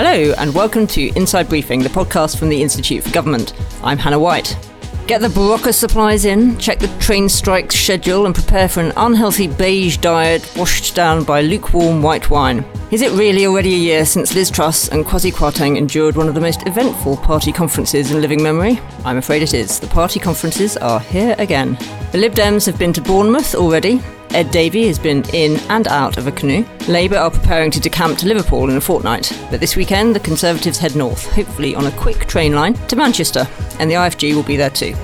Hello, and welcome to Inside Briefing, the podcast from the Institute for Government. I'm Hannah White. Get the Berocca supplies in, check the train strike schedule, and prepare for an unhealthy beige diet washed down by lukewarm white wine. Is it really already a year since Liz Truss and Kwasi Kwarteng endured one of the most eventful party conferences in living memory? I'm afraid it is. The party conferences are here again. The Lib Dems have been to Bournemouth already. Ed Davey has been in and out of a canoe. Labour are preparing to decamp to Liverpool in a fortnight. But this weekend, the Conservatives head north, hopefully on a quick train line, to Manchester, and the IFG will be there too.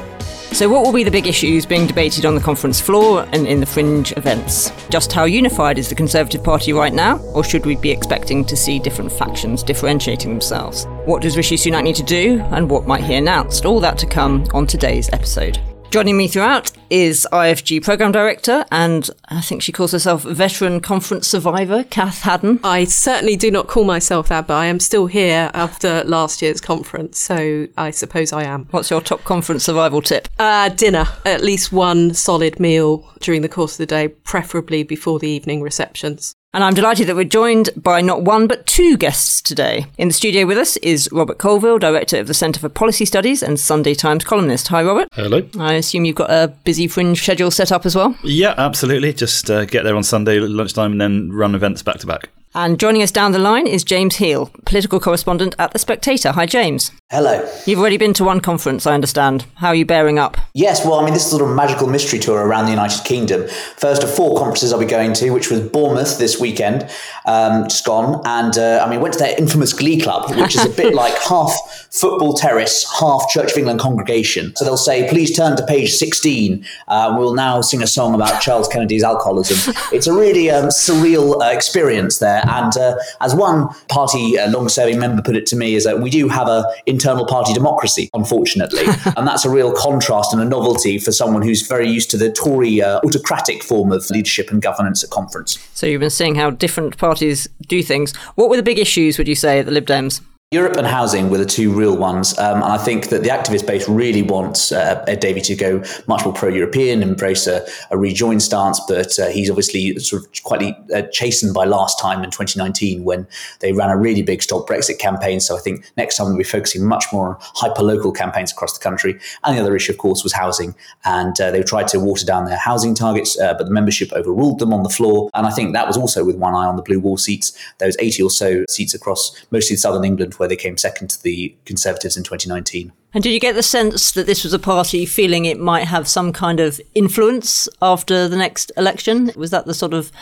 So, what will be the big issues being debated on the conference floor and in the fringe events? Just how unified is the Conservative Party right now, or should we be expecting to see different factions differentiating themselves? What does Rishi Sunak need to do, and what might he announce? All that to come on today's episode. Joining me throughout is IFG Programme Director and I think she calls herself Veteran Conference Survivor, Cath Haddon. I certainly do not call myself that, but I am still here after last year's conference, so I suppose I am. What's your top conference survival tip? Uh, dinner. At least one solid meal during the course of the day, preferably before the evening receptions. And I'm delighted that we're joined by not one but two guests today. In the studio with us is Robert Colville, Director of the Centre for Policy Studies and Sunday Times columnist. Hi, Robert. Hello. I assume you've got a busy fringe schedule set up as well? Yeah, absolutely. Just uh, get there on Sunday lunchtime and then run events back to back. And joining us down the line is James Heale, political correspondent at The Spectator. Hi, James. Hello. You've already been to one conference, I understand. How are you bearing up? Yes, well, I mean, this is sort of magical mystery tour around the United Kingdom. First of four conferences I'll be going to, which was Bournemouth this weekend, um, just gone. And uh, I mean, went to their infamous Glee Club, which is a bit like half football terrace, half Church of England congregation. So they'll say, please turn to page 16. Uh, we'll now sing a song about Charles Kennedy's alcoholism. It's a really um, surreal uh, experience there. And uh, as one party uh, long serving member put it to me, is that we do have a internal party democracy, unfortunately. and that's a real contrast and a novelty for someone who's very used to the Tory uh, autocratic form of leadership and governance at conference. So you've been seeing how different parties do things. What were the big issues, would you say, at the Lib Dems? Europe and housing were the two real ones. Um, and I think that the activist base really wants uh, Ed Davey to go much more pro European, embrace a, a rejoin stance. But uh, he's obviously sort of quite uh, chastened by last time in 2019 when they ran a really big Stop Brexit campaign. So I think next time we'll be focusing much more on hyper local campaigns across the country. And the other issue, of course, was housing. And uh, they tried to water down their housing targets, uh, but the membership overruled them on the floor. And I think that was also with one eye on the blue wall seats. Those 80 or so seats across mostly southern England where they came second to the Conservatives in 2019. And did you get the sense that this was a party feeling it might have some kind of influence after the next election? Was that the sort of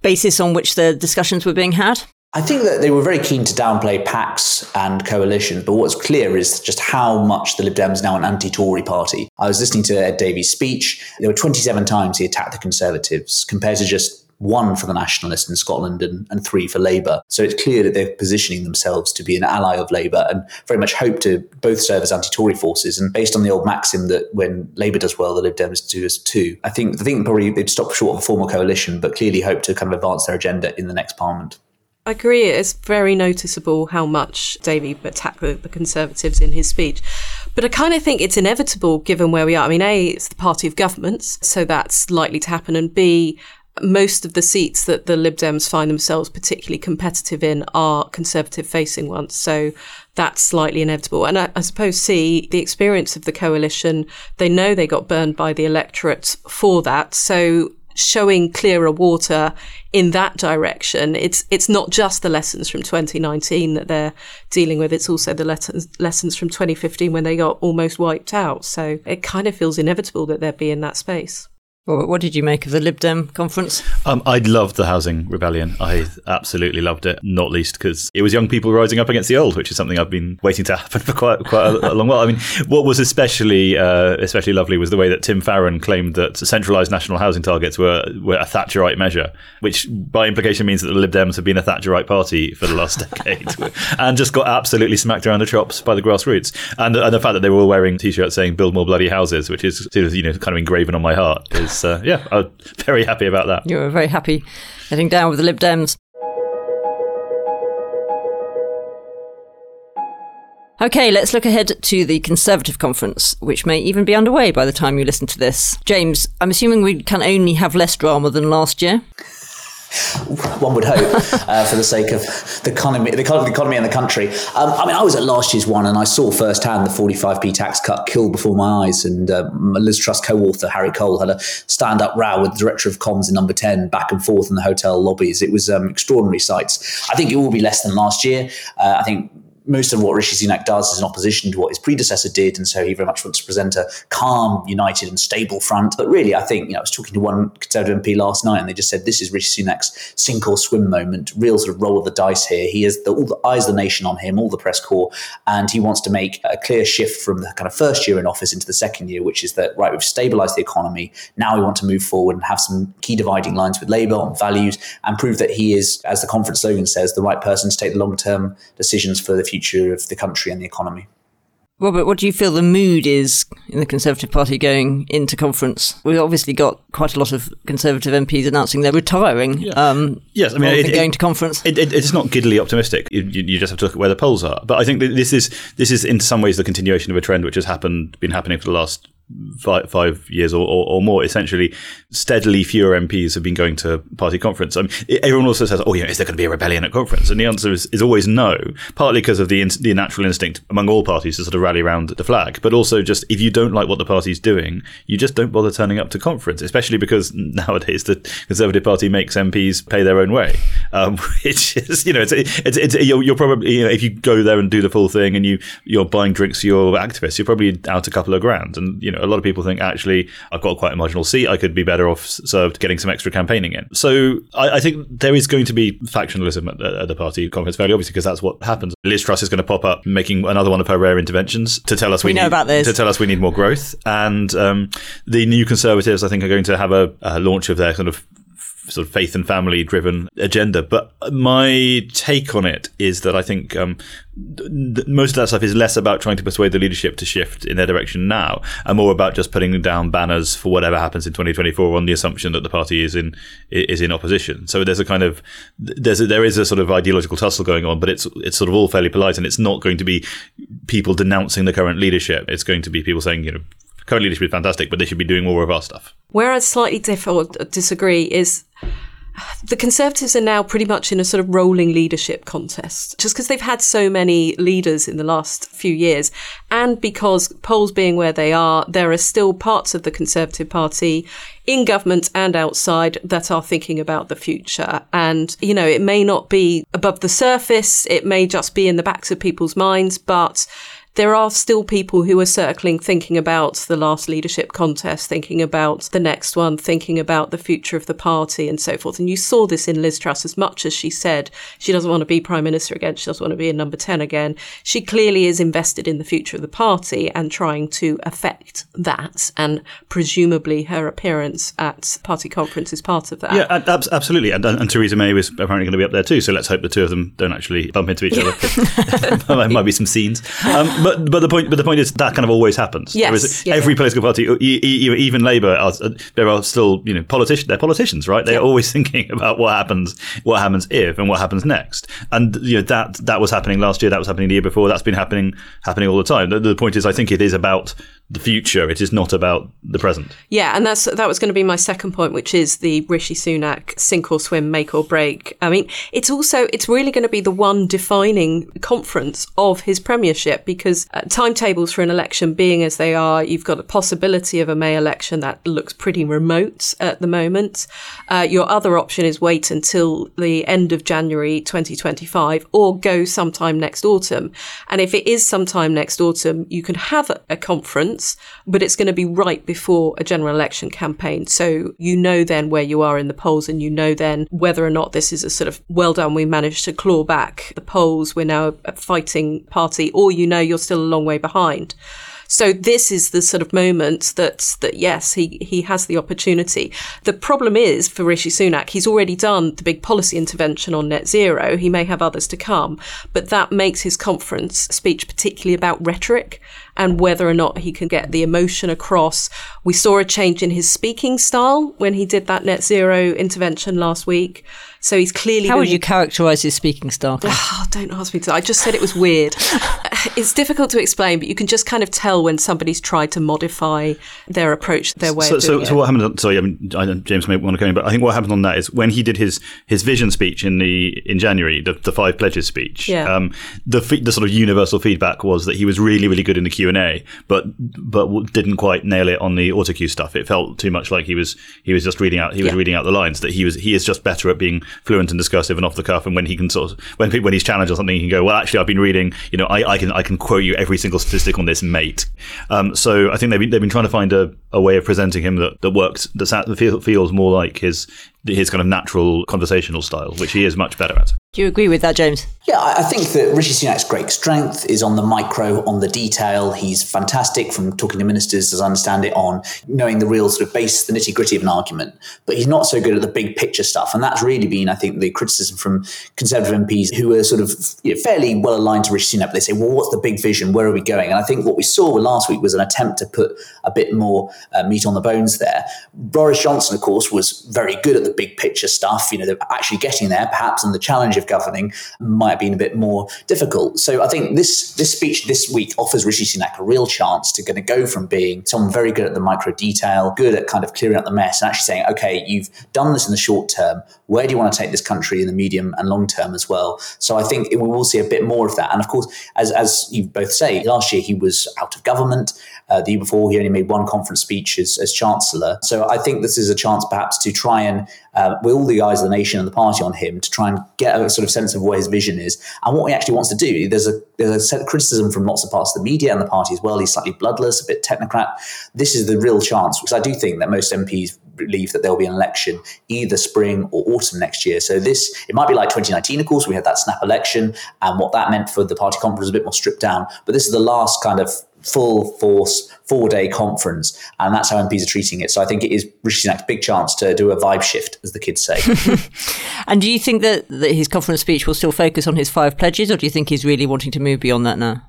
basis on which the discussions were being had? I think that they were very keen to downplay pacts and coalitions, but what's clear is just how much the Lib Dems now an anti-Tory party. I was listening to Ed Davey's speech. There were 27 times he attacked the Conservatives, compared to just one for the Nationalists in Scotland and, and three for Labour. So it's clear that they're positioning themselves to be an ally of Labour and very much hope to both serve as anti Tory forces. And based on the old maxim that when Labour does well, the Lib Dems do as too, I think, I think probably they'd stop short of a formal coalition, but clearly hope to kind of advance their agenda in the next Parliament. I agree. It's very noticeable how much Davey attacked the, the, Conservatives in his speech. But I kind of think it's inevitable given where we are. I mean, A, it's the party of governments, so that's likely to happen. And B, most of the seats that the Lib Dems find themselves particularly competitive in are conservative facing ones. So that's slightly inevitable. And I, I, suppose, see, the experience of the coalition, they know they got burned by the electorate for that. So showing clearer water in that direction, it's, it's not just the lessons from 2019 that they're dealing with. It's also the lessons, lessons from 2015 when they got almost wiped out. So it kind of feels inevitable that they'd be in that space. Well, what did you make of the Lib Dem conference? Um, I loved the housing rebellion. I absolutely loved it, not least because it was young people rising up against the old, which is something I've been waiting to happen for quite quite a, a long while. I mean, what was especially uh, especially lovely was the way that Tim Farron claimed that centralised national housing targets were were a Thatcherite measure, which by implication means that the Lib Dems have been a Thatcherite party for the last decade, and just got absolutely smacked around the chops by the grassroots. And, and the fact that they were all wearing t-shirts saying "Build more bloody houses," which is you know kind of engraven on my heart, uh, yeah, I'm very happy about that. You were very happy heading down with the Lib Dems. Okay, let's look ahead to the Conservative conference, which may even be underway by the time you listen to this. James, I'm assuming we can only have less drama than last year. One would hope, uh, for the sake of the economy, the economy, and the country. Um, I mean, I was at last year's one, and I saw firsthand the 45p tax cut kill before my eyes. And uh, Liz Truss co-author Harry Cole had a stand-up row with the director of comms in Number Ten, back and forth in the hotel lobbies. It was um, extraordinary sights. I think it will be less than last year. Uh, I think most of what Rishi Sunak does is in opposition to what his predecessor did, and so he very much wants to present a calm, united, and stable front. But really, I think you know, I was talking to one Conservative MP last night, and they just said this is Rishi Sunak's sink or swim moment, real sort of roll of the dice here. He has all the eyes of the nation on him, all the press corps, and he wants to make a clear shift from the kind of first year in office into the second year, which is that right, we've stabilised the economy. Now we want to move forward and have some key dividing lines with Labour on values, and prove that he is, as the conference slogan says, the right person to take the long term decisions for the future of the country and the economy. Robert, what do you feel the mood is in the Conservative Party going into conference? We've obviously got quite a lot of Conservative MPs announcing they're retiring. Yeah. Um, yes, I mean, it, going to conference. It, it, it's not giddily optimistic. You, you, just have to look at where the polls are. But I think this is this is in some ways the continuation of a trend which has happened, been happening for the last five, five years or, or, or, more, essentially, steadily fewer MPs have been going to party conference. I mean, everyone also says, "Oh, know, is there going to be a rebellion at conference?" And the answer is, is always no. Partly because of the the natural instinct among all parties to sort of rally around the flag, but also just if you don't like what the party's doing, you just don't bother turning up to conference. Especially because nowadays the Conservative Party makes MPs pay their own way, um, which is you know, it's it's, it's you're, you're, probably you know if you go there and do the full thing and you you're buying drinks for your activists, you're probably out a couple of grand, and you know a lot of people think actually I've got quite a marginal seat. I could be better off served getting some extra campaigning in. So I, I think there is going to be factionalism at the, at the, party conference fairly obviously because that's what happens. Liz Truss is going to pop up making another one of her rare interventions to tell us we, we know need, about this to tell us we need more growth. And um, the new Conservatives, I think, are going to have a, a launch of their kind of sort of faith and family driven agenda. But my take on it is that I think um, th- most of that stuff is less about trying to persuade the leadership to shift in their direction now, and more about just putting down banners for whatever happens in 2024 on the assumption that the party is in is in opposition. So there's a kind of there's a, there is a sort of ideological tussle going on, but it's it's sort of all fairly polite, and it's not going to be people denouncing the current leadership. It's going to be people saying you know current leadership is fantastic, but they should be doing more of our stuff. Where I slightly differ or disagree is the Conservatives are now pretty much in a sort of rolling leadership contest, just because they've had so many leaders in the last few years, and because polls being where they are, there are still parts of the Conservative Party in government and outside that are thinking about the future. And, you know, it may not be above the surface, it may just be in the backs of people's minds, but there are still people who are circling, thinking about the last leadership contest, thinking about the next one, thinking about the future of the party and so forth. And you saw this in Liz Truss as much as she said she doesn't want to be prime minister again, she doesn't want to be in number 10 again. She clearly is invested in the future of the party and trying to affect that. And presumably her appearance at party conference is part of that. Yeah, ab- absolutely. And, and, Theresa May was apparently going to be up there too. So let's hope the two of them don't actually bump into each other. there might be some scenes. Um, but but the point but the point is that kind of always happens. Yes, yeah, every political party, even Labour, are, uh, there are still you know politicians. They're politicians, right? They're yeah. always thinking about what happens, what happens if, and what happens next. And you know that that was happening last year. That was happening the year before. That's been happening happening all the time. The, the point is, I think it is about the future. It is not about the present. Yeah, and that's that was going to be my second point, which is the Rishi Sunak sink or swim, make or break. I mean, it's also it's really going to be the one defining conference of his premiership because uh, timetables for an election being as they are, you've got a possibility of a May election that looks pretty remote at the moment. Uh, your other option is wait until the end of January 2025 or go sometime next autumn. And if it is sometime next autumn, you can have a, a conference, but it's going to be right before a general election campaign. So you know then where you are in the polls and you know then whether or not this is a sort of well done, we managed to claw back the polls, we're now a fighting party, or you know you're still a long way behind. So this is the sort of moment that that yes, he he has the opportunity. The problem is for Rishi Sunak, he's already done the big policy intervention on net zero. He may have others to come, but that makes his conference speech particularly about rhetoric and whether or not he can get the emotion across. We saw a change in his speaking style when he did that net zero intervention last week. So he's clearly. How would you characterise his speaking style? Oh, don't ask me to. I just said it was weird. it's difficult to explain, but you can just kind of tell when somebody's tried to modify their approach, their way So, of so, doing so it. what happened? Sorry, I mean, I know James may want to come in, but I think what happened on that is when he did his his vision speech in the in January, the, the five pledges speech. Yeah. Um, the fe- the sort of universal feedback was that he was really really good in the Q and A, but but didn't quite nail it on the auto cue stuff. It felt too much like he was he was just reading out he was Yeah. reading out the lines. That he was he is just better at being fluent and discursive and off the cuff. And when he can sort of when pe- when he's challenged or something, he can go, well, actually, I've been reading. You know, I, I can I can quote you every single statistic on this, mate. Um, so I think they've been, they've been trying to find a, a way of presenting him that, that works that feels more like his his kind of natural conversational style, which he is much better at. Do you agree with that, James? Yeah, I think that Rishi Sunak's great strength is on the micro, on the detail. He's fantastic from talking to ministers, as I understand it, on knowing the real sort of base, the nitty gritty of an argument. But he's not so good at the big picture stuff. And that's really been, I think, the criticism from Conservative MPs who are sort of you know, fairly well aligned to Rishi Sunak. They say, well, what's the big vision? Where are we going? And I think what we saw last week was an attempt to put a bit more uh, meat on the bones there. Boris Johnson, of course, was very good at the big picture stuff. You know, they're actually getting there, perhaps, and the challenge of governing might have been a bit more difficult. So I think this this speech this week offers Rishi Sunak a real chance to going to go from being someone very good at the micro detail, good at kind of clearing up the mess, and actually saying, okay, you've done this in the short term. Where do you want to take this country in the medium and long term as well? So I think we will see a bit more of that. And of course, as as you both say, last year he was out of government. Uh, the year before, he only made one conference speech as, as chancellor. So I think this is a chance, perhaps, to try and, uh, with all the eyes of the nation and the party on him, to try and get a sort of sense of where his vision is and what he actually wants to do. There's a there's a criticism from lots of parts of the media and the party as well. He's slightly bloodless, a bit technocrat. This is the real chance, because I do think that most MPs believe that there will be an election either spring or autumn next year. So this it might be like 2019, of course, we had that snap election, and what that meant for the party conference was a bit more stripped down. But this is the last kind of full force four day conference, and that's how MPs are treating it. So I think it is Rishi Sunak's big chance to do a vibe shift, as the kids say. And do you think that, that his conference speech will still focus on his five pledges, or do you think he's really wanting to move beyond that now?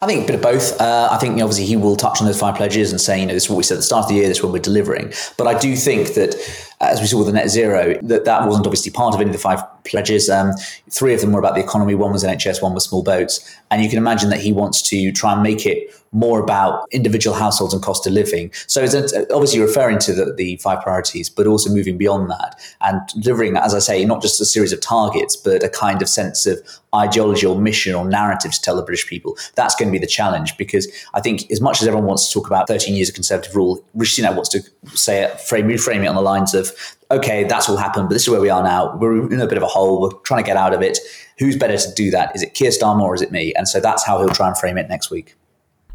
I think a bit of both. Uh, I think you know, obviously he will touch on those five pledges and say, you know, this is what we said at the start of the year, this is what we're delivering. But I do think that, as we saw with the net zero, that that wasn't obviously part of any of the five pledges. Um, three of them were about the economy. One was NHS, one was small boats. And you can imagine that he wants to try and make it more about individual households and cost of living. So it's uh, obviously referring to the, the five priorities, but also moving beyond that and delivering, as I say, not just a series of targets, but a kind of sense of ideology or mission or narrative to tell the British people. That's going to be the challenge because I think as much as everyone wants to talk about 13 years of Conservative rule, Rishi Sunak wants to say it, frame, reframe it on the lines of, okay, that's all happened, but this is where we are now. We're in a bit of a hole. We're trying to get out of it. Who's better to do that? Is it Keir Starmer or is it me? And so that's how he'll try and frame it next week.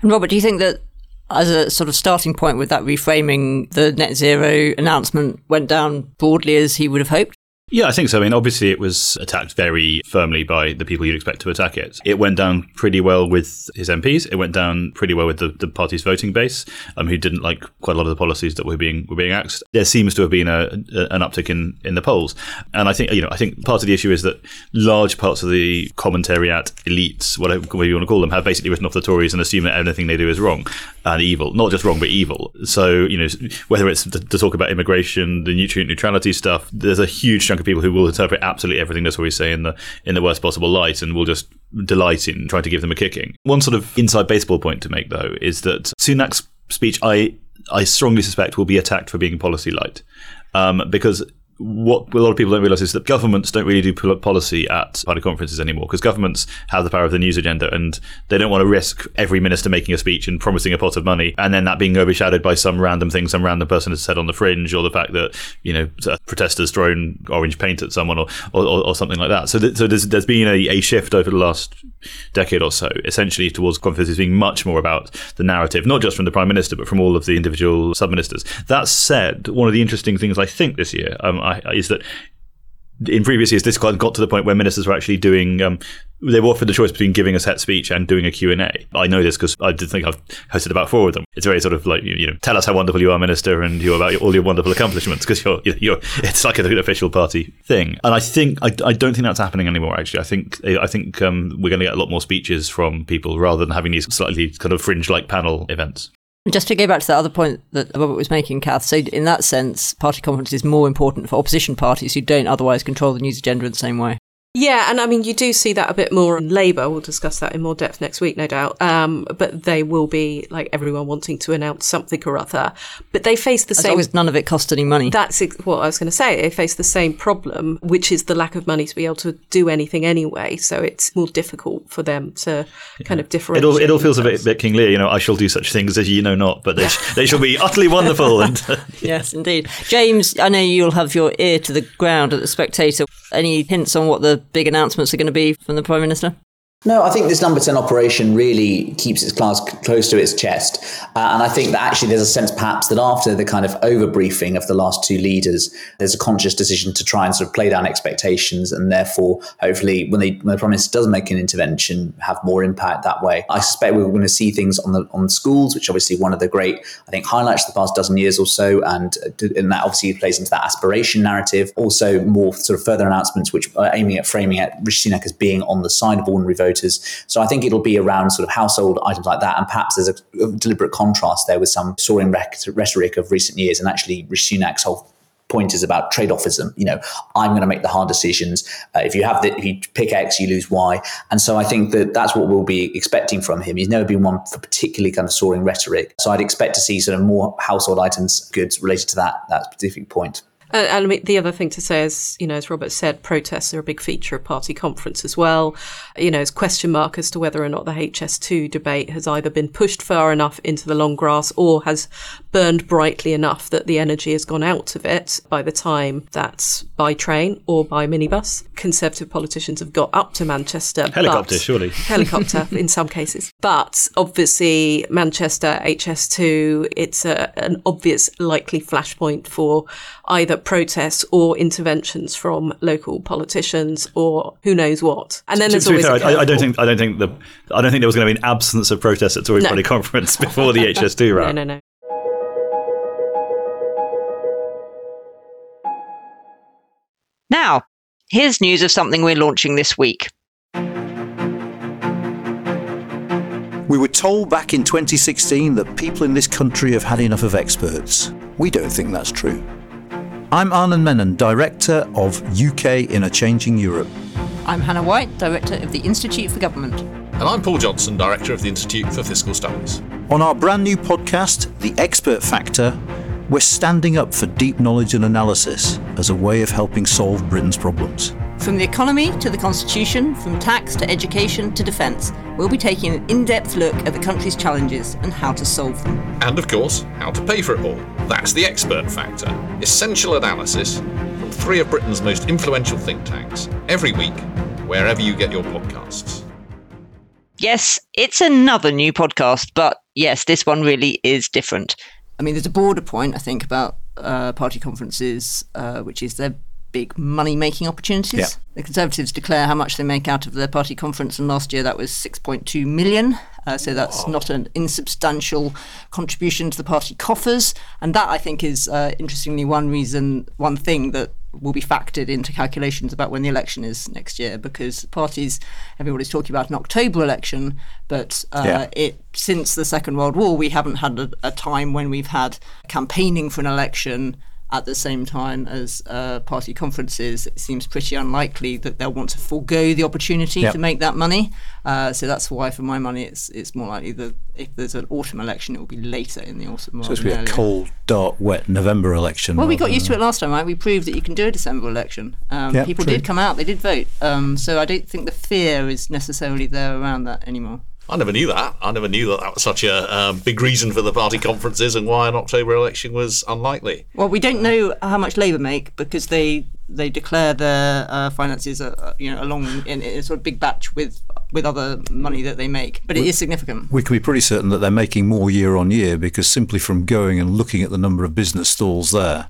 And Robert, do you think that as a sort of starting point with that reframing, the net zero announcement went down broadly as he would have hoped? Yeah, I think so. I mean, obviously, it was attacked very firmly by the people you'd expect to attack it. It went down pretty well with his MPs. It went down pretty well with the, the party's voting base, um, who didn't like quite a lot of the policies that were being were being axed. There seems to have been a, a, an uptick in, in the polls, and I think you know I think part of the issue is that large parts of the commentariat elites, whatever you want to call them, have basically written off the Tories and assume that anything they do is wrong and evil, not just wrong but evil. So you know whether it's to, to talk about immigration, the nutrient neutrality stuff, there's a huge chunk of people who will interpret absolutely everything that's what we say in the in the worst possible light and will just delight in trying to give them a kicking. One sort of inside baseball point to make though is that Sunak's speech I I strongly suspect will be attacked for being policy light. Um, because what a lot of people don't realize is that governments don't really do policy at party conferences anymore because governments have the power of the news agenda and they don't want to risk every minister making a speech and promising a pot of money and then that being overshadowed by some random thing some random person has said on the fringe or the fact that you know protesters thrown orange paint at someone or or, or something like that. So, th- so there's, there's been a, a shift over the last decade or so essentially towards conferences being much more about the narrative not just from the prime minister but from all of the individual sub ministers that said one of the interesting things I think this year um, I, is that in previous years, this got to the point where ministers were actually doing. Um, they were offered the choice between giving a set speech and doing a Q and A. I know this because I did think I've hosted about four of them. It's very sort of like you know, tell us how wonderful you are, minister, and you about all your wonderful accomplishments because you're, you're. It's like an official party thing, and I think I, I don't think that's happening anymore. Actually, I think I think um, we're going to get a lot more speeches from people rather than having these slightly kind of fringe-like panel events. Just to go back to that other point that Robert was making, Cath, so in that sense, party conference is more important for opposition parties who don't otherwise control the news agenda in the same way. Yeah, and I mean, you do see that a bit more in Labour. We'll discuss that in more depth next week, no doubt. Um, but they will be like everyone wanting to announce something or other. But they face the as same. long as none of it cost any money. That's ex- what I was going to say. They face the same problem, which is the lack of money to be able to do anything anyway. So it's more difficult for them to kind of It differentiate. all, it all feels a bit, themselves. bit King Lear, you know, I shall do such things as you know not, but they, sh- they shall be utterly wonderful. And yes, indeed. James, I know you'll have your ear to the ground at the Spectator. Any hints on what the big announcements are going to be from the Prime Minister? No, I think this number 10 operation really keeps its class close to its chest. Uh, and I think that actually there's a sense perhaps that after the kind of overbriefing of the last two leaders, there's a conscious decision to try and sort of play down expectations and therefore hopefully when, they, when the Prime Minister does make an intervention, have more impact that way. I suspect we're going to see things on the on schools, which obviously one of the great, I think, highlights of the past dozen years or so. And, uh, and that obviously plays into that aspiration narrative. Also more sort of further announcements, which are aiming at framing at Rishi Sunak as being on the side of ordinary voters. So I think it'll be around sort of household items like that. And perhaps there's a, a deliberate contrast there with some soaring rec- rhetoric of recent years. And actually, Rishi Sunak's whole point is about trade-offism. You know, I'm going to make the hard decisions. Uh, if you have the, if you pick X, you lose Y. And so I think that that's what we'll be expecting from him. He's never been one for particularly kind of soaring rhetoric. So I'd expect to see sort of more household items goods related to that that specific point. And, and I mean, the other thing to say is, you know, as Robert said, protests are a big feature of party conference as well. You know, it's question mark as to whether or not the HS2 debate has either been pushed far enough into the long grass or has burned brightly enough that the energy has gone out of it by the time that's by train or by minibus. Conservative politicians have got up to Manchester. Helicopter, but- surely. Helicopter in some cases. But obviously, Manchester HS2, it's a, an obvious likely flashpoint for either protests or interventions from local politicians or who knows what. And then to, there's to always fair, a I, I don't think I don't think the I don't think there was going to be an absence of protests at Tory No. Party conference before the HS2 round. No, no, no. Now, here's news of something we're launching this week. We were told back in 2016 that people in this country have had enough of experts. We don't think that's true. I'm Anand Menon, Director of UK in a Changing Europe. I'm Hannah White, Director of the Institute for Government. And I'm Paul Johnson, Director of the Institute for Fiscal Studies. On our brand new podcast, The Expert Factor, we're standing up for deep knowledge and analysis as a way of helping solve Britain's problems. From the economy to the constitution, from tax to education to defence, we'll be taking an in depth look at the country's challenges and how to solve them. And of course, how to pay for it all. That's the Expert Factor. Essential analysis from three of Britain's most influential think tanks every week, wherever you get your podcasts. Yes, it's another new podcast, but yes, this one really is different. I mean, there's a broader point, I think, about uh, party conferences, uh, which is their big money making opportunities. Yeah. The Conservatives declare how much they make out of their party conference, and last year that was 6.2 million. Uh, so that's not an insubstantial contribution to the party coffers. And that, I think, is uh, interestingly one reason, one thing that will be factored into calculations about when the election is next year because parties everybody's talking about an October election but uh, Yeah. it since the Second World War we haven't had a, a time when we've had campaigning for an election at the same time as uh, party conferences, it seems pretty unlikely that they'll want to forego the opportunity Yep. to make that money. Uh, so that's why, for my money, it's it's more likely that if there's an autumn election, it will be later in the autumn. So it's be a cold, dark, wet November election. Well, we got used to it last time, right? We proved that you can do a December election. Um, Yeah, people true. did come out; they did vote. Um, so I don't think the fear is necessarily there around that anymore. I never knew that. I never knew that that was such a um, big reason for the party conferences and why an October election was unlikely. Well, we don't know how much Labour make because they they declare their uh, finances, uh, you know, along in, in a sort of big batch with with other money that they make. But it is significant. We can be pretty certain that they're making more year on year because simply from going and looking at the number of business stalls there,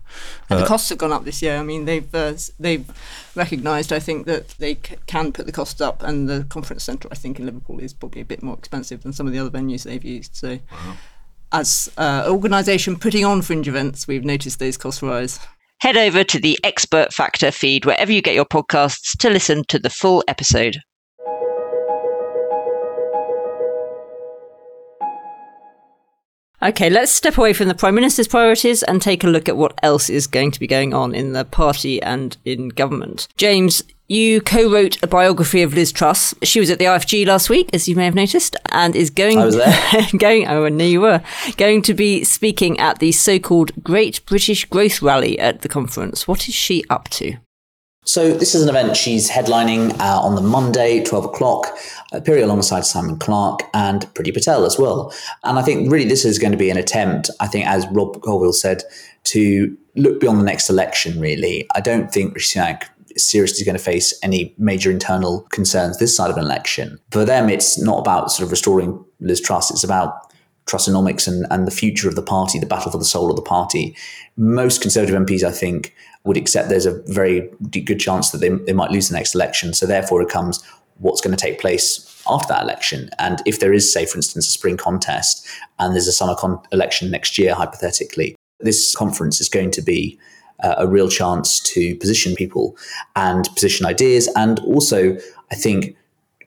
And the costs have gone up this year. I mean, they've uh, they've recognised, I think, that they c- can put the costs up, and the conference centre, I think, in Liverpool is probably a bit more expensive than some of the other venues they've used. So, as uh, organisation putting on fringe events, we've noticed those costs rise. Head over to the Expert Factor feed wherever you get your podcasts to listen to the full episode. Okay, let's step away from the Prime Minister's priorities and take a look at what else is going to be going on in the party and in government. James, you co-wrote a biography of Liz Truss. She was at the IFG last week, as you may have noticed, and is going. I was there. going. Oh, I knew you were going to be speaking at the so-called Great British Growth Rally at the conference. What is she up to? So this is an event she's headlining uh, on the Monday, 12 o'clock, appearing alongside Simon Clarke and Priti Patel as well. And I think really this is going to be an attempt, I think, as Rob Colville said, to look beyond the next election, really. I don't think Rishi Sunak seriously going to face any major internal concerns this side of an election. For them, it's not about sort of restoring Liz Truss, it's about Trussonomics and, and the future of the party, the battle for the soul of the party. Most Conservative MPs, I think, would accept there's a very good chance that they, they might lose the next election. So therefore, it comes what's going to take place after that election. And if there is, say, for instance, a spring contest and there's a summer con- election next year, hypothetically, this conference is going to be uh, a real chance to position people and position ideas. And also, I think,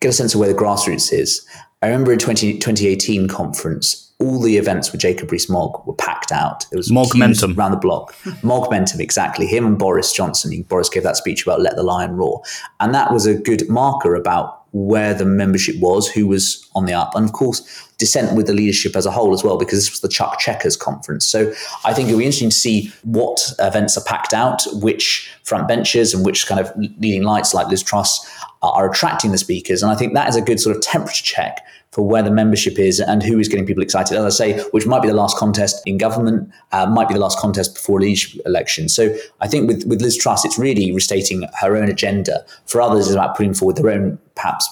get a sense of where the grassroots is. I remember in 20, 2018 conference, all the events with Jacob Rees-Mogg were packed out. It was Mogmentum. around the block. Mogmentum, exactly. Him and Boris Johnson. Boris gave that speech about "Let the Lion Roar," and that was a good marker about where the membership was, who was on the up, and of course dissent with the leadership as a whole as well, because this was the Chuck Chequers conference. So I think it'll be interesting to see what events are packed out, which front benches and which kind of leading lights like Liz Truss are attracting the speakers, and I think that is a good sort of temperature check for where the membership is and who is getting people excited. As I say, which might be the last contest in government, uh, might be the last contest before leadership election. So I think with, with Liz Truss, it's really restating her own agenda. For others, it's about putting forward their own perhaps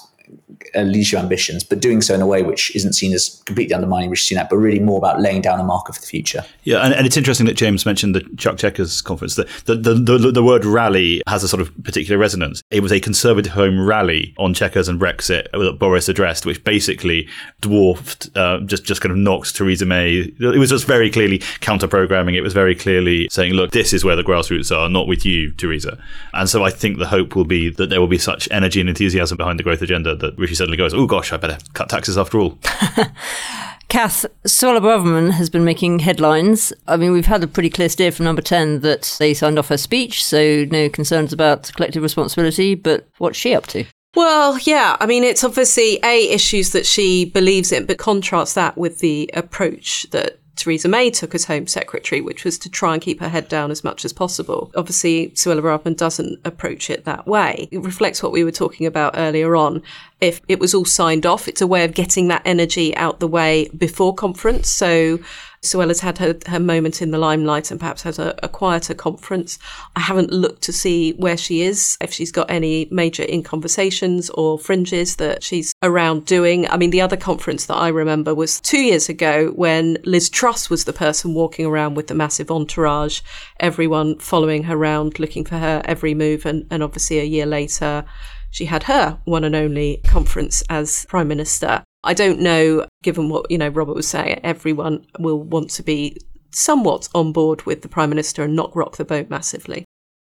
uh, leadership ambitions, but doing so in a way which isn't seen as completely undermining Rishi Sunak, but really more about laying down a marker for the future. Yeah, and, and it's interesting that James mentioned the Chuck Chequers conference. The, the, the, the word rally has a sort of particular resonance. It was a Conservative home rally on Chequers and Brexit that Boris addressed, which basically dwarfed, uh, just, just kind of knocked Theresa May. It was just very clearly counter programming. It was very clearly saying, look, this is where the grassroots are, not with you, Theresa. And so I think the hope will be that there will be such energy and enthusiasm behind the growth agenda that Rishi suddenly goes, oh gosh, I better cut taxes after all. Cath, Suella Braverman has been making headlines. I mean, we've had a pretty clear steer from number 10 that they signed off her speech, so no concerns about collective responsibility, but what's she up to? Well, yeah, I mean, it's obviously A, issues that she believes in, but contrast that with the approach that Theresa May took as Home Secretary, which was to try and keep her head down as much as possible. Obviously, Suella Braverman doesn't approach it that way. It reflects what we were talking about earlier on. If it was all signed off, it's a way of getting that energy out the way before conference. So Suella's had her, her moment in the limelight and perhaps has a, a, quieter conference. I haven't looked to see where she is, if she's got any major in conversations or fringes that she's around doing. I mean, the other conference that I remember was two years ago when Liz Truss was the person walking around with the massive entourage, everyone following her around, looking for her every move. And, and obviously, a year later, she had her one and only conference as Prime Minister. I don't know, given what, you know, Robert was saying, everyone will want to be somewhat on board with the Prime Minister and not rock the boat massively.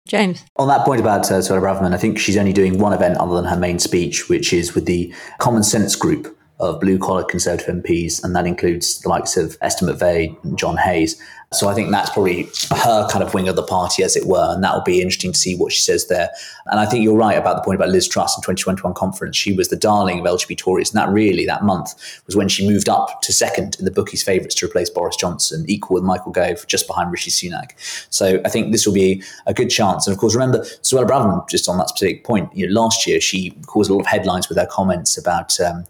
James. On that point about uh, Suella Braverman, I think she's only doing one event other than her main speech, which is with the Common Sense Group, of blue collar Conservative MPs, and that includes the likes of Esther McVey and John Hayes. So I think that's probably her kind of wing of the party, as it were, and that will be interesting to see what she says there. And I think you're right about the point about Liz Truss in 2021 conference. She was the darling of LGBT Tories, and that really that month was when she moved up to second in the bookies' favourites to replace Boris Johnson, equal with Michael Gove, just behind Rishi Sunak. So I think this will be a good chance. And of course, remember Suella Braverman, just on that specific point, you know, last year she caused a lot of headlines with her comments about. Um,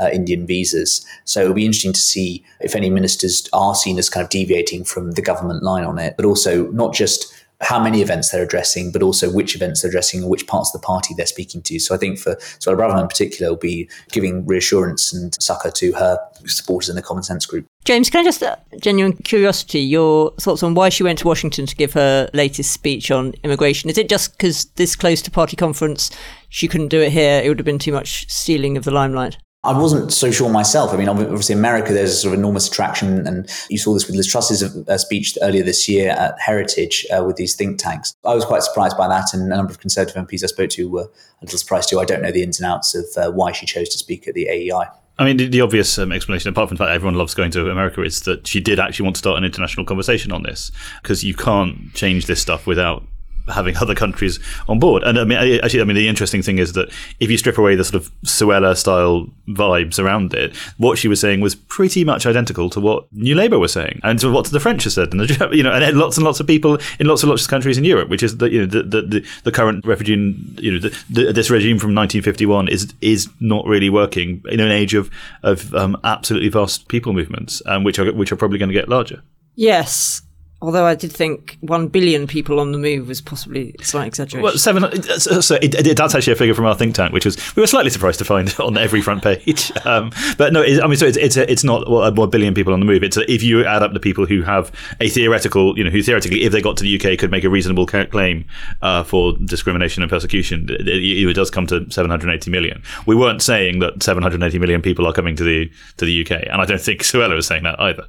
uh, Indian visas. So it'll be interesting to see if any ministers are seen as kind of deviating from the government line on it, but also not just how many events they're addressing, but also which events they're addressing and which parts of the party they're speaking to. So I think for Suella Braverman in particular, will be giving reassurance and succour to her supporters in the Common Sense group. James, can I just, uh, genuine curiosity, your thoughts on why she went to Washington to give her latest speech on immigration? Is it just because this close to party conference, she couldn't do it here? It would have been too much stealing of the limelight? I wasn't so sure myself. I mean, obviously, America, there's a sort of enormous attraction, and you saw this with Liz Truss's uh, speech earlier this year at Heritage uh, with these think tanks. I was quite surprised by that, and a number of Conservative MPs I spoke to were a little surprised too. I don't know the ins and outs of uh, why she chose to speak at the AEI. I mean, the, the obvious um, explanation, apart from the fact everyone loves going to America, is that she did actually want to start an international conversation on this because you can't change this stuff without having other countries on board. And I mean, actually, I mean, the interesting thing is that if you strip away the sort of Suella style vibes around it, what she was saying was pretty much identical to what New Labour was saying, and to what the French have said, and the, you know, and lots and lots of people in lots and lots of countries in Europe, which is that you know the, the, the, the current refugee, you know, the, the, this regime from 1951 is is not really working in an age of of um, absolutely vast people movements, um, which are which are probably going to get larger. Yes, Although I did think one billion people on the move was possibly a slight exaggeration. Well, seven. So it, it, that's actually a figure from our think tank, which was we were slightly surprised to find on every front page. Um, but no, it, I mean, so it's it's, a, it's not a billion people on the move. It's a, if you add up the people who have a theoretical, you know, who theoretically, if they got to the UK, could make a reasonable claim uh, for discrimination and persecution. It, it, does come to 780 million. We weren't saying that 780 million people are coming to the to the UK, and I don't think Suella was saying that either.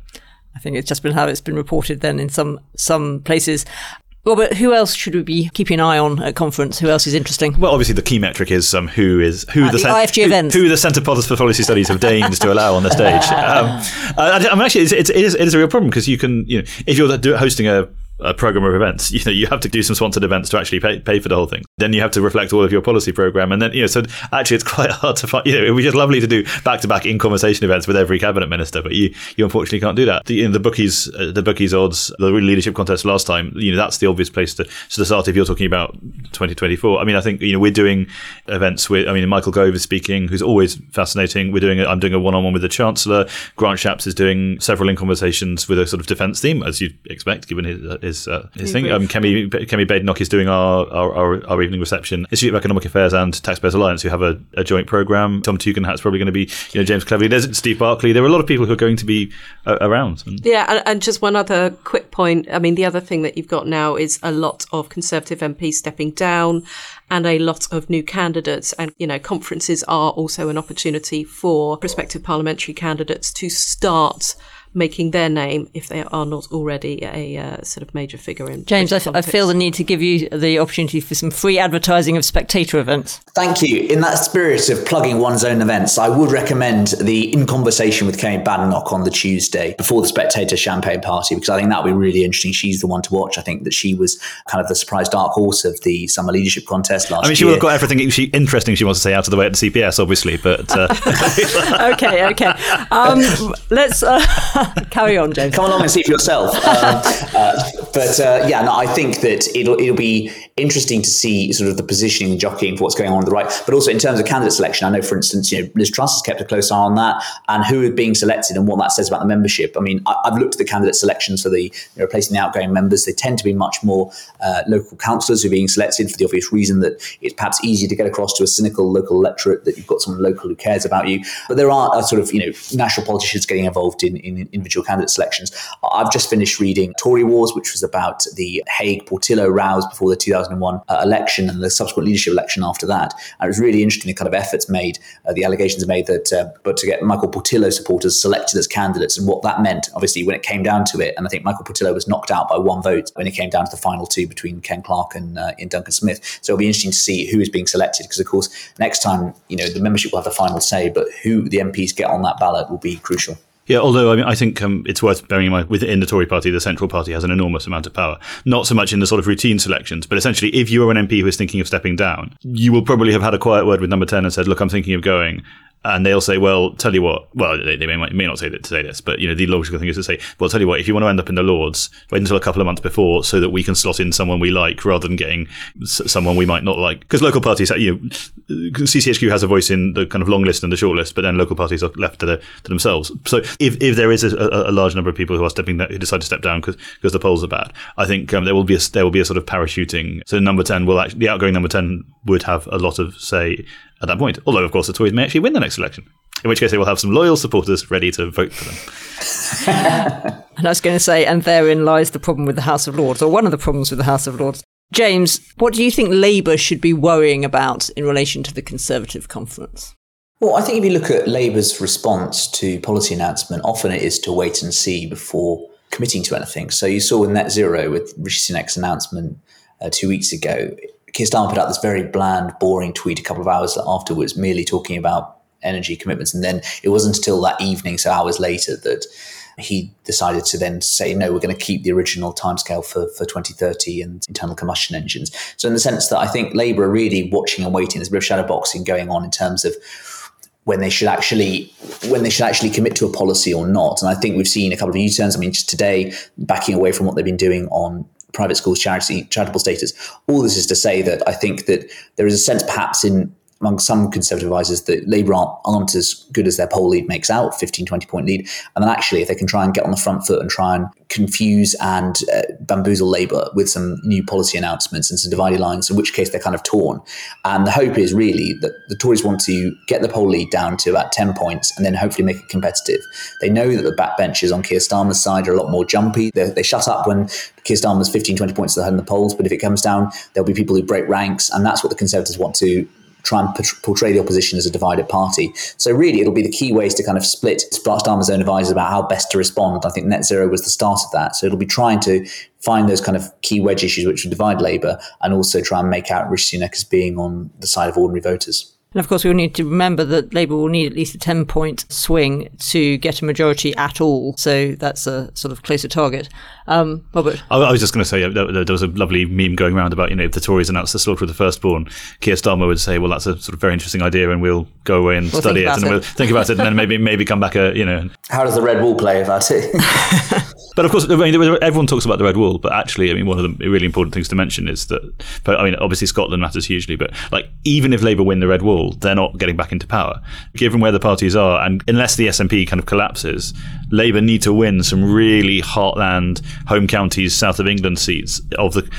I think it's just been how it's been reported then in some some places. Robert, who else should we be keeping an eye on at conference? Who else is interesting? Well, obviously the key metric is um, who is who the, the cent- IFG events. Who, who the Centre for Policy Studies have deigned to allow on the stage. Um, I, am actually it's, it's, it, is, it is a real problem because you can you know if you're hosting a a program of events. You know, you have to do some sponsored events to actually pay, pay for the whole thing. Then you have to reflect all of your policy program, and then you know, so actually, it's quite hard to find. You know, it would be just lovely to do back to back in conversation events with every cabinet minister, but you you unfortunately can't do that. The, you know, the bookies, uh, the bookies odds, the leadership contest last time. You know, that's the obvious place to, to start if you're talking about 2024. I mean, I think you know we're doing events with. I mean, Michael Gove is speaking, who's always fascinating. We're doing. i I'm doing a one on one with the Chancellor. Grant Shapps is doing several in conversations with a sort of defence theme, as you'd expect, given his his, uh, his thing. Um, Kemi Kemi Badenoch is doing our, our, our, our, evening reception. Institute of Economic Affairs and Taxpayers Alliance, who have a, a joint program. Tom Tugendhat's probably going to be, you know, James Cleverly. There's Steve Barclay. There are a lot of people who are going to be uh, around. Yeah, and, and just one other quick point. I mean, the other thing that you've got now is a lot of Conservative MPs stepping down and a lot of new candidates. And, you know, conferences are also an opportunity for prospective parliamentary candidates to start making their name if they are not already a uh, sort of major figure in. James, I, f- I feel the need to give you the opportunity for some free advertising of spectator events. Thank you. In that spirit of plugging one's own events, I would recommend the In Conversation with Kemi Badenoch on the Tuesday before the Spectator Champagne Party because I think that would be really interesting. She's the one to watch. I think that she was kind of the surprise dark horse of the summer leadership contest last year. I mean, she year. would have got everything she, interesting she wants to say out of the way at the CPS, obviously, but. Uh... okay, okay. Um, let's. Uh, Carry on, James. Come along and see for yourself. Um, uh, but uh, yeah, no, I think that it'll it'll be interesting to see sort of the positioning and jockeying for what's going on on the right. But also in terms of candidate selection, I know, for instance, you know, Liz Truss has kept a close eye on that and who are being selected and what that says about the membership. I mean, I, have looked at the candidate selections for the you know, replacing the outgoing members. They tend to be much more uh, local councillors who are being selected for the obvious reason that it's perhaps easier to get across to a cynical local electorate that you've got someone local who cares about you. But there are uh, sort of you know national politicians getting involved in, in individual candidate selections. I've just finished reading Tory Wars, which was about the Hague Portillo rows before the 2001 uh, election and the subsequent leadership election after that. And it was really interesting the kind of efforts made, uh, the allegations made that, uh, but to get Michael Portillo supporters selected as candidates and what that meant, obviously, when it came down to it. And I think Michael Portillo was knocked out by one vote when it came down to the final two between Ken Clarke and uh, Duncan Smith. So it'll be interesting to see who is being selected because, of course, next time, you know, the membership will have the final say, but who the MPs get on that ballot will be crucial. Yeah, although I mean, I think um, it's worth bearing in mind within the Tory party, the Central Party has an enormous amount of power. Not so much in the sort of routine selections, but essentially, if you are an MP who is thinking of stepping down, you will probably have had a quiet word with Number Ten and said, "Look, I'm thinking of going." and they'll say, "Well, tell you what." Well, they, they may, may not say that to say this, but you know, the logical thing is to say, "Well, tell you what. If you want to end up in the Lords, wait until a couple of months before, so that we can slot in someone we like, rather than getting s- someone we might not like." Because local parties, you know, CCHQ has a voice in the kind of long list and the short list, but then local parties are left to, the, to themselves. So, if, if there is a, a, large number of people who are stepping who decide to step down because because the polls are bad, I think um, there will be a there will be a sort of parachuting. So, number ten will actually the outgoing number ten would have a lot of say at that point. Although, of course, the Tories may actually win the next election, in which case they will have some loyal supporters ready to vote for them. and I was going to say, and therein lies the problem with the House of Lords, or one of the problems with the House of Lords. James, what do you think Labour should be worrying about in relation to the Conservative conference? Well, I think if you look at Labour's response to policy announcement, often it is to wait and see before committing to anything. So you saw with net zero with Rishi Sunak's announcement uh, two weeks ago, Keir Starmer put out this very bland, boring tweet a couple of hours afterwards, merely talking about energy commitments. And then it wasn't until that evening, so hours later, that he decided to then say, no, we're going to keep the original timescale for, for 2030 and internal combustion engines. So, in the sense that I think Labour are really watching and waiting, there's a bit of shadow boxing going on in terms of when they should actually when they should actually commit to a policy or not. And I think we've seen a couple of U-turns. I mean, just today, backing away from what they've been doing on private schools charity charitable status. All this is to say that I think that there is a sense perhaps in among some conservative advisors that Labour aren't, aren't as good as their poll lead makes out, 15, 20 point lead. And then actually, if they can try and get on the front foot and try and confuse and uh, bamboozle Labour with some new policy announcements and some divided lines, in which case they're kind of torn. And the hope is really that the Tories want to get the poll lead down to about 10 points and then hopefully make it competitive. They know that the backbenchers on Keir Starmer's side are a lot more jumpy. They, they shut up when Keir Starmer's 15, 20 points ahead in the polls. But if it comes down, there'll be people who break ranks. And that's what the Conservatives want to try and portray the opposition as a divided party. So really, it'll be the key ways to kind of split Starmer's own advisors about how best to respond. I think net zero was the start of that. So it'll be trying to find those kind of key wedge issues which would divide Labour and also try and make out Rishi Sunak as being on the side of ordinary voters. And of course, we will need to remember that Labour will need at least a 10 point swing to get a majority at all. So that's a sort of closer target. Um, Robert? I, I was just going to say uh, there, there was a lovely meme going around about, you know, if the Tories announced the slaughter of the firstborn, Keir Starmer would say, well, that's a sort of very interesting idea and we'll go away and We'll study it and it." we'll think about it and then maybe maybe come back, a, you know. How does the Red Wall play about it? But of course, I mean, everyone talks about the Red Wall, but actually, I mean, one of the really important things to mention is that, I mean, obviously Scotland matters hugely, but like, even if Labour win the Red Wall, they're not getting back into power. Given where the parties are, and unless the SNP kind of collapses, Labour need to win some really heartland home counties, south of England seats of the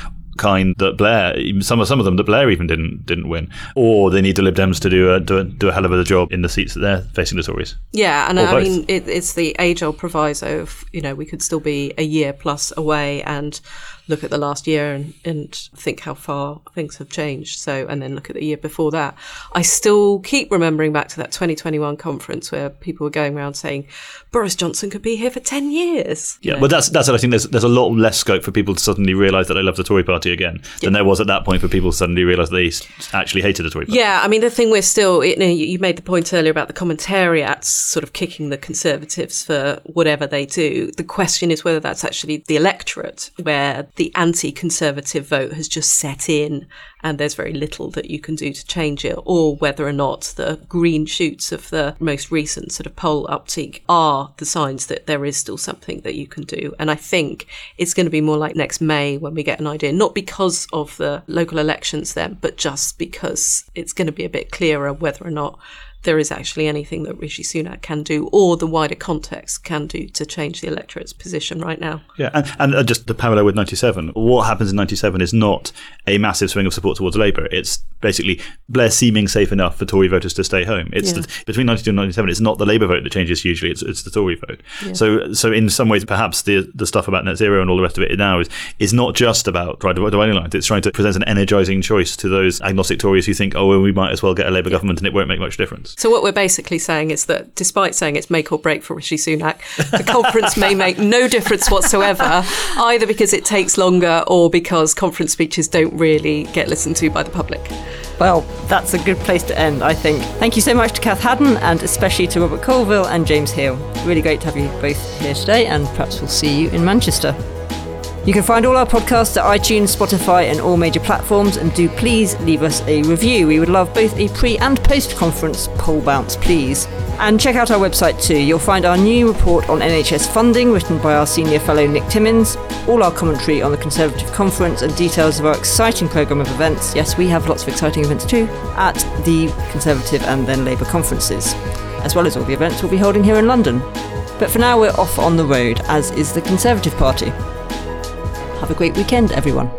kind that Blair, some of some of them that Blair even didn't didn't win, or they need the Lib Dems to do a do a, do a hell of a job in the seats that they're facing the Tories. Yeah, and Or I both. mean, it, it's the age old proviso of, you know, we could still be a year plus away and look at the last year and, and think how far things have changed. So, and then look at the year before that. I still keep remembering back to that 2021 conference where people were going around saying Boris Johnson could be here for 10 years. Yeah, but that's that's it. I think there's there's a lot less scope for people to suddenly realise that they love the Tory Party again than there was at that point for people to suddenly realise they actually hated the Tory Party. Yeah, I mean, the thing we're still, you know, you you made the point earlier about the commentariats sort of kicking the Conservatives for whatever they do. The question is whether that's actually the electorate, where the anti Conservative vote has just set in and there's very little that you can do to change it, or whether or not the green shoots of the most recent sort of poll uptick are the signs that there is still something that you can do. And I think it's going to be more like next May when we get an idea, not because of the local elections then, but just because it's going to be a bit clearer whether or not there is actually anything that Rishi Sunak can do or the wider context can do to change the electorate's position right now. Yeah, and, and uh, just the parallel with 97. What happens in 97 is not a massive swing of support towards Labour. It's basically Blair seeming safe enough for Tory voters to stay home. It's Yeah. the, between 92 and 97. It's not the Labour vote that changes hugely. It's, it's the Tory vote. So so in some ways, perhaps the the stuff about net zero and all the rest of it now is is not just about trying to dividing lines. It's trying to present an energising choice to those agnostic Tories who think, oh, well, we might as well get a Labour government and it won't make much difference. So what we're basically saying is that despite saying it's make or break for Rishi Sunak, the conference may make no difference whatsoever, either because it takes longer or because conference speeches don't really get listened to by the public. Well, that's a good place to end, I think. Thank you so much to Cath Haddon and especially to Robert Colville and James Heale. Really great to have you both here today, and perhaps we'll see you in Manchester. You can find all our podcasts at iTunes, Spotify, and all major platforms, and do please leave us a review. We would love both a pre and post conference poll bounce, please. And check out our website too. You'll find our new report on NHS funding, written by our senior fellow Nick Timmins, all our commentary on the Conservative Conference, and details of our exciting programme of events. Yes, we have lots of exciting events too, at the Conservative and then Labour conferences, as well as all the events we'll be holding here in London. But for now, we're off on the road, as is the Conservative Party. Have a great weekend, everyone.